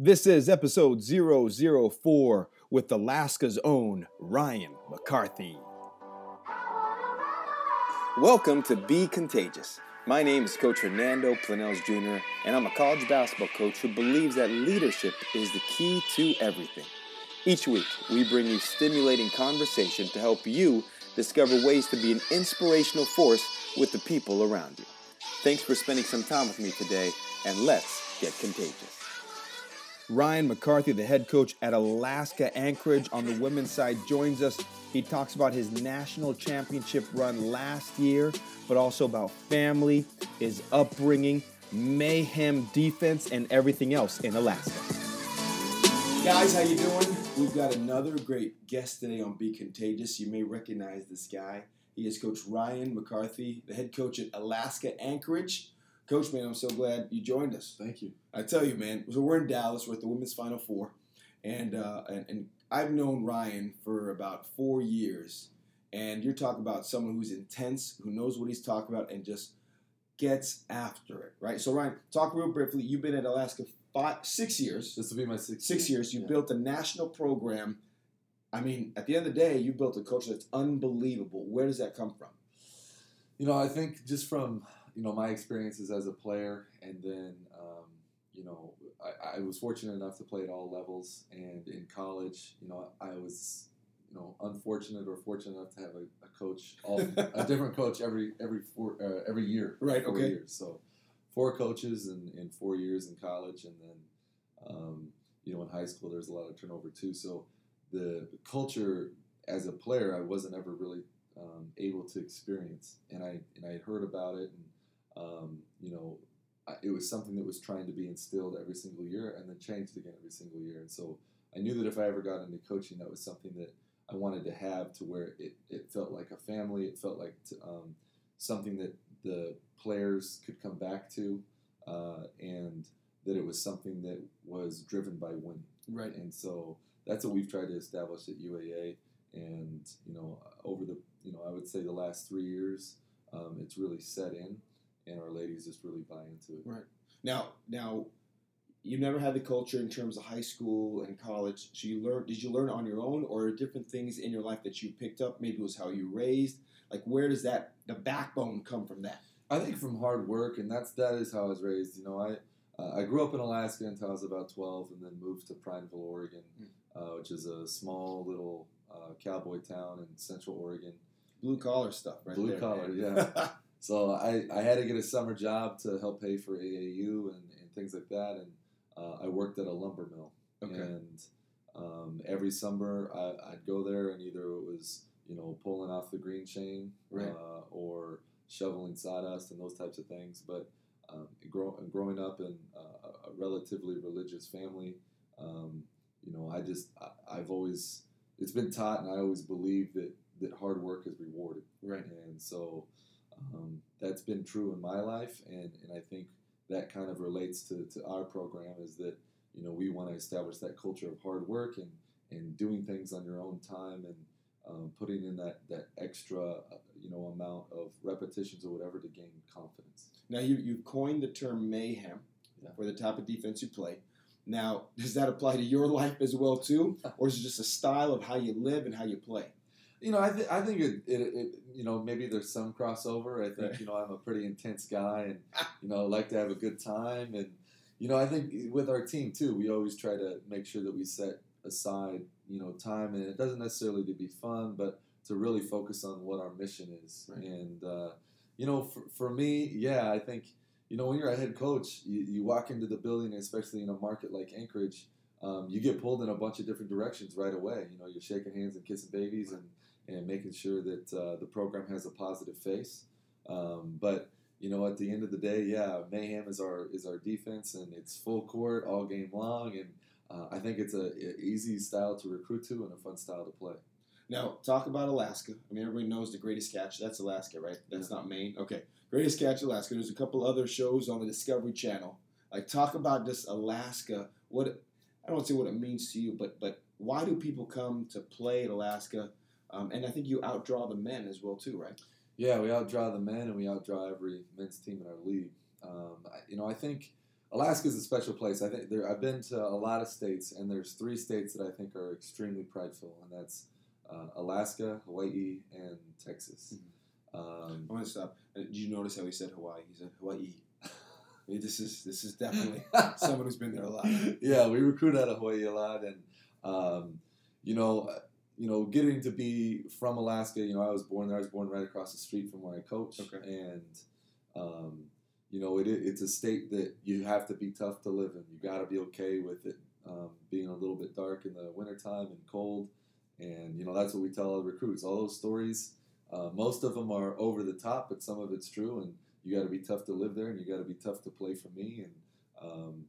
This is episode 004 with Alaska's own Ryan McCarthy. Welcome to Be Contagious. My name is Coach Hernando Planells Jr., and I'm a college basketball coach who believes that leadership is the key to everything. Each week, we bring you stimulating conversation to help you discover ways to be an inspirational force with the people around you. Thanks for spending some time with me today, and let's get contagious. Ryan McCarthy, the head coach at Alaska Anchorage on the women's side, joins us. He talks about his national championship run last year, but also about family, his upbringing, mayhem defense, and everything else in Alaska. Guys, how you doing? We've got another great guest today on Be Contagious. You may recognize this guy. He is Coach Ryan McCarthy, the head coach at Alaska Anchorage. Coach, man, I'm so glad you joined us. Thank you. I tell you, man. So we're in Dallas. We're at the women's Final Four, and uh, and, and I've known Ryan for about four years. And you're talking about someone who's intense, who knows what he's talking about, and just gets after it, right? So Ryan, talk real briefly. You've been at Alaska five, six years. This will be my sixth. Six years. You Yeah. built a national program. I mean, at the end of the day, you built a culture that's unbelievable. Where does that come from? You know, I think just from you know my experiences as a player, and then um, you know I, I was fortunate enough to play at all levels, and in college, you know I was you know unfortunate or fortunate enough to have a, a coach, all, a different coach every every four uh, every year, Right, okay. years. So four coaches in, in four years in college, and then um, you know in high school there's a lot of turnover too. So the culture as a player, I wasn't ever really um, able to experience, and I and I had heard about it, and um, you know, it was something that was trying to be instilled every single year, and then changed again every single year. And so I knew that if I ever got into coaching, that was something that I wanted to have to where it, it felt like a family. It felt like t- um, something that the players could come back to, uh, and that it was something that was driven by winning. Right. And so that's what we've tried to establish at UAA. And you know, over the you know, I would say the last three years, um, it's really set in, and our ladies just really buy into it. Right. Now, now, you never had the culture in terms of high school and college. So you learn, Did you learn on your own, or different things in your life that you picked up? Maybe it was how you raised. Like, where does that the backbone come from? That. I think from hard work, and that's that is how I was raised. You know, I uh, I grew up in Alaska until I was about twelve, and then moved to Prineville, Oregon, uh, which is a small little uh, cowboy town in Central Oregon. Blue collar stuff, right Blue there. collar, man. yeah. So I, I had to get a summer job to help pay for AAU and, and things like that, and uh, I worked at a lumber mill. okay. And um, every summer I, I'd go there, and either it was you know pulling off the green chain Right. uh, or shoveling sawdust and those types of things. But um, grow, growing up in uh, a relatively religious family, um, you know, I just I, I've always it's been taught, and I always believe that that hard work is rewarded. Right. And so um, that's been true in my life, and, and I think that kind of relates to, to our program is that you know we want to establish that culture of hard work and, and doing things on your own time and um, putting in that, that extra uh, you know amount of repetitions or whatever to gain confidence. Now you you coined the term mayhem Yeah. for the type of defense you play. Now, does that apply to your life as well too, or is it just a style of how you live and how you play? You know, I, th- I think it, it, it, you know, maybe there's some crossover. I think, Right. you know, I'm a pretty intense guy and, you know, I like to have a good time. And, you know, I think with our team too, we always try to make sure that we set aside, you know, time. And it doesn't necessarily to be fun, but to really focus on what our mission is. Right. And, uh, you know, for, for me, yeah, I think, you know, when you're a head coach, you, you walk into the building, especially in a market like Anchorage, um, you get pulled in a bunch of different directions right away. You know, you're shaking hands and kissing babies and, and making sure that uh, the program has a positive face. Um, but you know, at the end of the day, yeah, mayhem is our is our defense, and it's full court all game long, and uh, I think it's a, a easy style to recruit to and a fun style to play. Now, talk about Alaska. I mean, everybody knows the greatest catch. That's Alaska, right? That's not Maine. Okay. Greatest catch, Alaska. There's a couple other shows on the Discovery Channel. Like, talk about this Alaska. What I don't say what it means to you, but but why do people come to play at Alaska? Um, and I think you outdraw the men as well too, right? Yeah, we outdraw the men and we outdraw every men's team in our league. Um, I- you know, I think Alaska is a special place. I think there, I've been to a lot of states, and there's three states that I think are extremely prideful, and that's uh, Alaska, Hawaii, and Texas. Um, I want to stop. Uh, Did you notice how he said Hawaii? He said Hawaii. I mean, this is this is definitely someone who's been there a lot. yeah, we recruit out of Hawaii a lot, and um, you know, you know, getting to be from Alaska. You know, I was born there. I was born right across the street from where I coach, Okay. and um, you know, it, it's a state that you have to be tough to live in. You got to be okay with it um, being a little bit dark in the wintertime and cold, and you know, that's what we tell our recruits. All those stories. Uh, most of them are over the top, but some of it's true, and you got to be tough to live there, and you got to be tough to play for me, and um,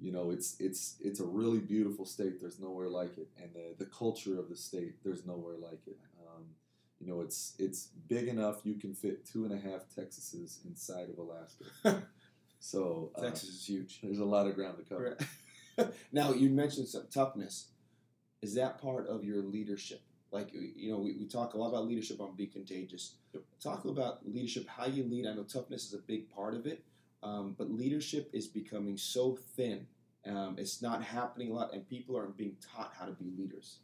you know it's it's it's a really beautiful state. There's nowhere like it, and the the culture of the state, there's nowhere like it. Um, you know, it's it's big enough you can fit two and a half Texases inside of Alaska. so uh, Texas is huge. there's a lot of ground to cover. now you mentioned some toughness. Is that part of your leadership? Like you know, we, we talk a lot about leadership on Be Contagious. Yep. Talk about leadership, how you lead. I know toughness is a big part of it, um, but leadership is becoming so thin. Um, it's not happening a lot, and people aren't being taught how to be leaders.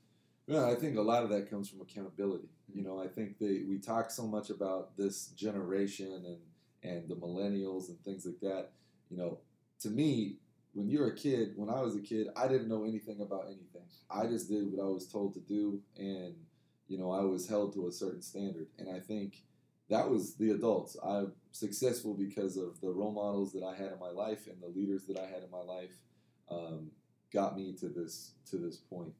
Yeah, I think a lot of that comes from accountability. You know, I think they we talk so much about this generation and and the millennials and things like that. You know, to me, when you're a kid, when I was a kid, I didn't know anything about anything. I just did what I was told to do, and you know, I was held to a certain standard. And I think that was the adults. I'm successful because of the role models that I had in my life and the leaders that I had in my life um, got me to this to this point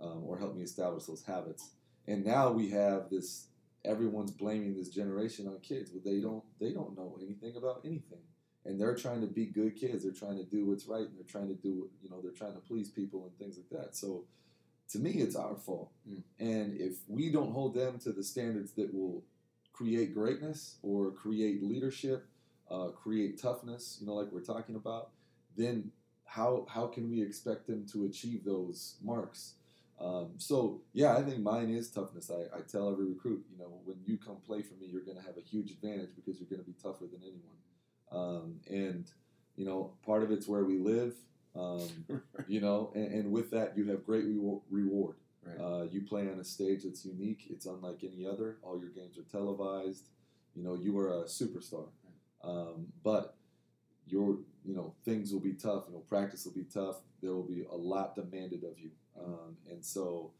um, or helped me establish those habits. And now we have this. Everyone's blaming this generation on kids, but they don't. They don't know anything about anything, and they're trying to be good kids. They're trying to do what's right, and they're trying to do. You know, they're trying to please people and things like that. So, to me, it's our fault. Mm. And if we don't hold them to the standards that will create greatness or create leadership, uh, create toughness, you know, like we're talking about, then how how can we expect them to achieve those marks? Um, so yeah, I think mine is toughness. I, I tell every recruit, you know, when you come play for me, you're going to have a huge advantage because you're going to be tougher than anyone. Um, and you know, part of it's where we live. Um, you know, and, and with that, you have great rewar- reward. Right. Uh, you play on a stage that's unique. It's unlike any other. All your games are televised. You know, you are a superstar. Um, but your, you know, things will be tough. You know, practice will be tough. There will be a lot demanded of you. Um, and so,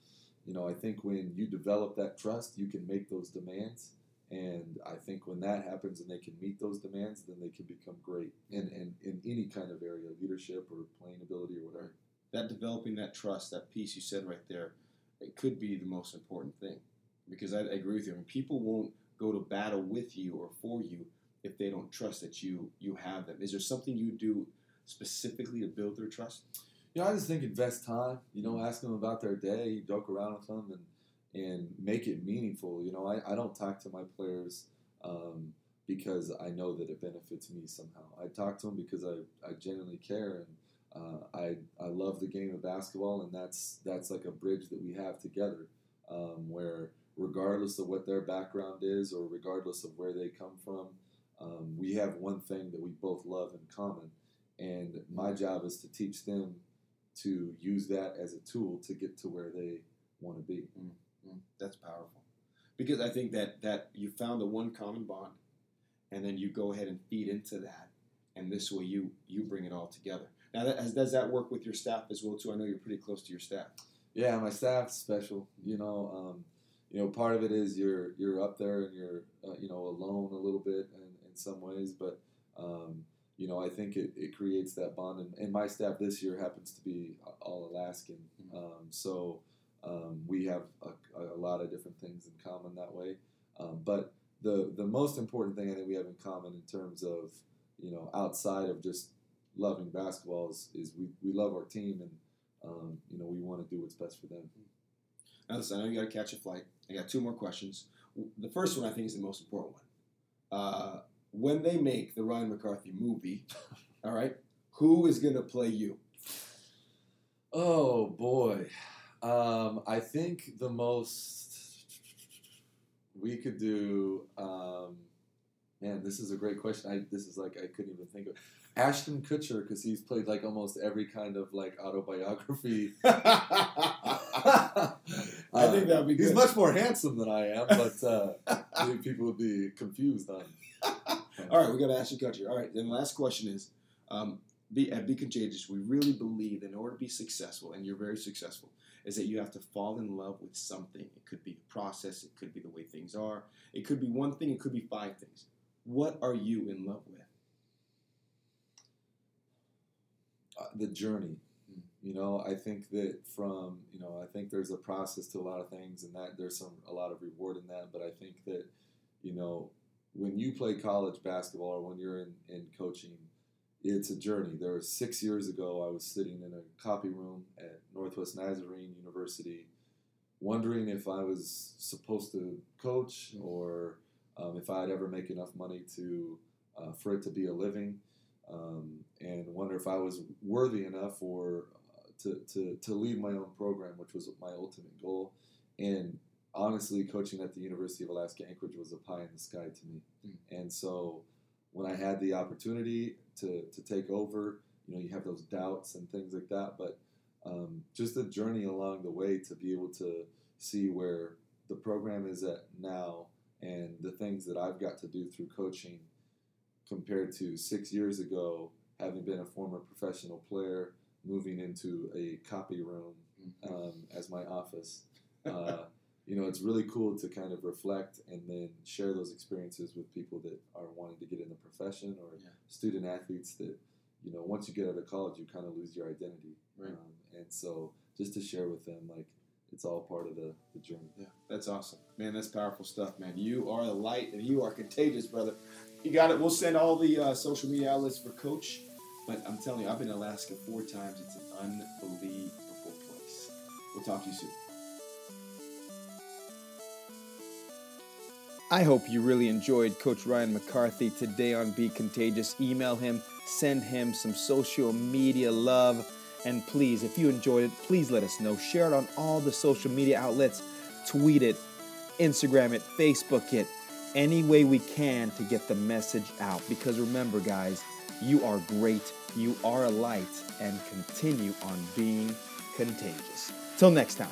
you know, I think when you develop that trust, you can make those demands. And I think when that happens and they can meet those demands, then they can become great in, in, in any kind of area, leadership or playing ability or whatever. that developing that trust, that piece you said right there, it could be the most important thing. Because I, I agree with you. I mean, people won't go to battle with you or for you if they don't trust that you you have them. Is there something you do specifically to build their trust? You know, I just think invest time. You know, ask them about their day, joke around with them, and and make it meaningful. You know, I, I don't talk to my players um, because I know that it benefits me somehow. I talk to them because I, I genuinely care and uh, I I love the game of basketball, and that's that's like a bridge that we have together, um, where regardless of what their background is or regardless of where they come from, um, we have one thing that we both love in common, and my job is to teach them to use that as a tool to get to where they want to be. Mm, that's powerful. Because I think that that you found the one common bond, and then you go ahead and feed into that, and this way you you bring it all together. Now, that, has, does that work with your staff as well too? I know you're pretty close to your staff. Yeah, my staff's special. You know, um, you know, part of it is you're you're up there and you're uh, you know alone a little bit in, in some ways, but um, you know, I think it, it creates that bond. And, and my staff this year happens to be all Alaskan, Mhm. um, so um, we have a, a lot of different things in common that way. Um, but the the most important thing I think we have in common in terms of you know outside of just loving basketball is, is we, we love our team and um, you know we want to do what's best for them. Now, listen, I know you got to catch a flight. I got two more questions. The first one I think is the most important one. Uh, when they make the Ryan McCarthy movie, all right, who is going to play you? Oh boy, um, I think the most we could do. Um, Man, this is a great question. I this is like I couldn't even think of Ashton Kutcher because he's played like almost every kind of like autobiography. I think that'd be Uh, He's much more handsome than I am, but uh, people would be confused on. All right, we got you, Country. All right, then the last question is, um, be at Be Contagious. We really believe in order to be successful, and you're very successful, is that you have to fall in love with something. It could be a process. It could be the way things are. It could be one thing. It could be five things. What are you in love with? uh, the journey. Mm. You know, I think that from you know, I think there's a process to a lot of things, and that there's some a lot of reward in that. But I think that you know, when you play college basketball or when you're in, in coaching, it's a journey. There was six years ago, I was sitting in a copy room at Northwest Nazarene University, wondering if I was supposed to coach or um, if I'd ever make enough money to uh, for it to be a living um, and wonder if I was worthy enough or uh, to, to, to lead my own program, which was my ultimate goal. And honestly, coaching at the University of Alaska Anchorage was a pie in the sky to me. And so when I had the opportunity to, to take over, you know, you have those doubts and things like that, but um, just the journey along the way to be able to see where the program is at now and the things that I've got to do through coaching compared to six years ago, having been a former professional player, moving into a copy room um, as my office. Uh, you know, it's really cool to kind of reflect and then share those experiences with people that are wanting to get in the profession or Yeah. student athletes that, you know, once you get out of college, you kind of lose your identity. Right. Um, and so just to share with them, like, it's all part of the, the journey. Yeah, that's awesome, man. That's powerful stuff, man. You are the light, and you are contagious, brother. You got it. We'll send all the uh, social media outlets for Coach. But I'm telling you, I've been to Alaska four times. It's an unbelievable place. We'll talk to you soon. I hope you really enjoyed Coach Ryan McCarthy today on Be Contagious. Email him, send him some social media love. And please, if you enjoyed it, please let us know. Share it on all the social media outlets, tweet it, Instagram it, Facebook it, any way we can to get the message out. Because remember, guys, you are great, you are a light, and continue on being contagious. Till next time.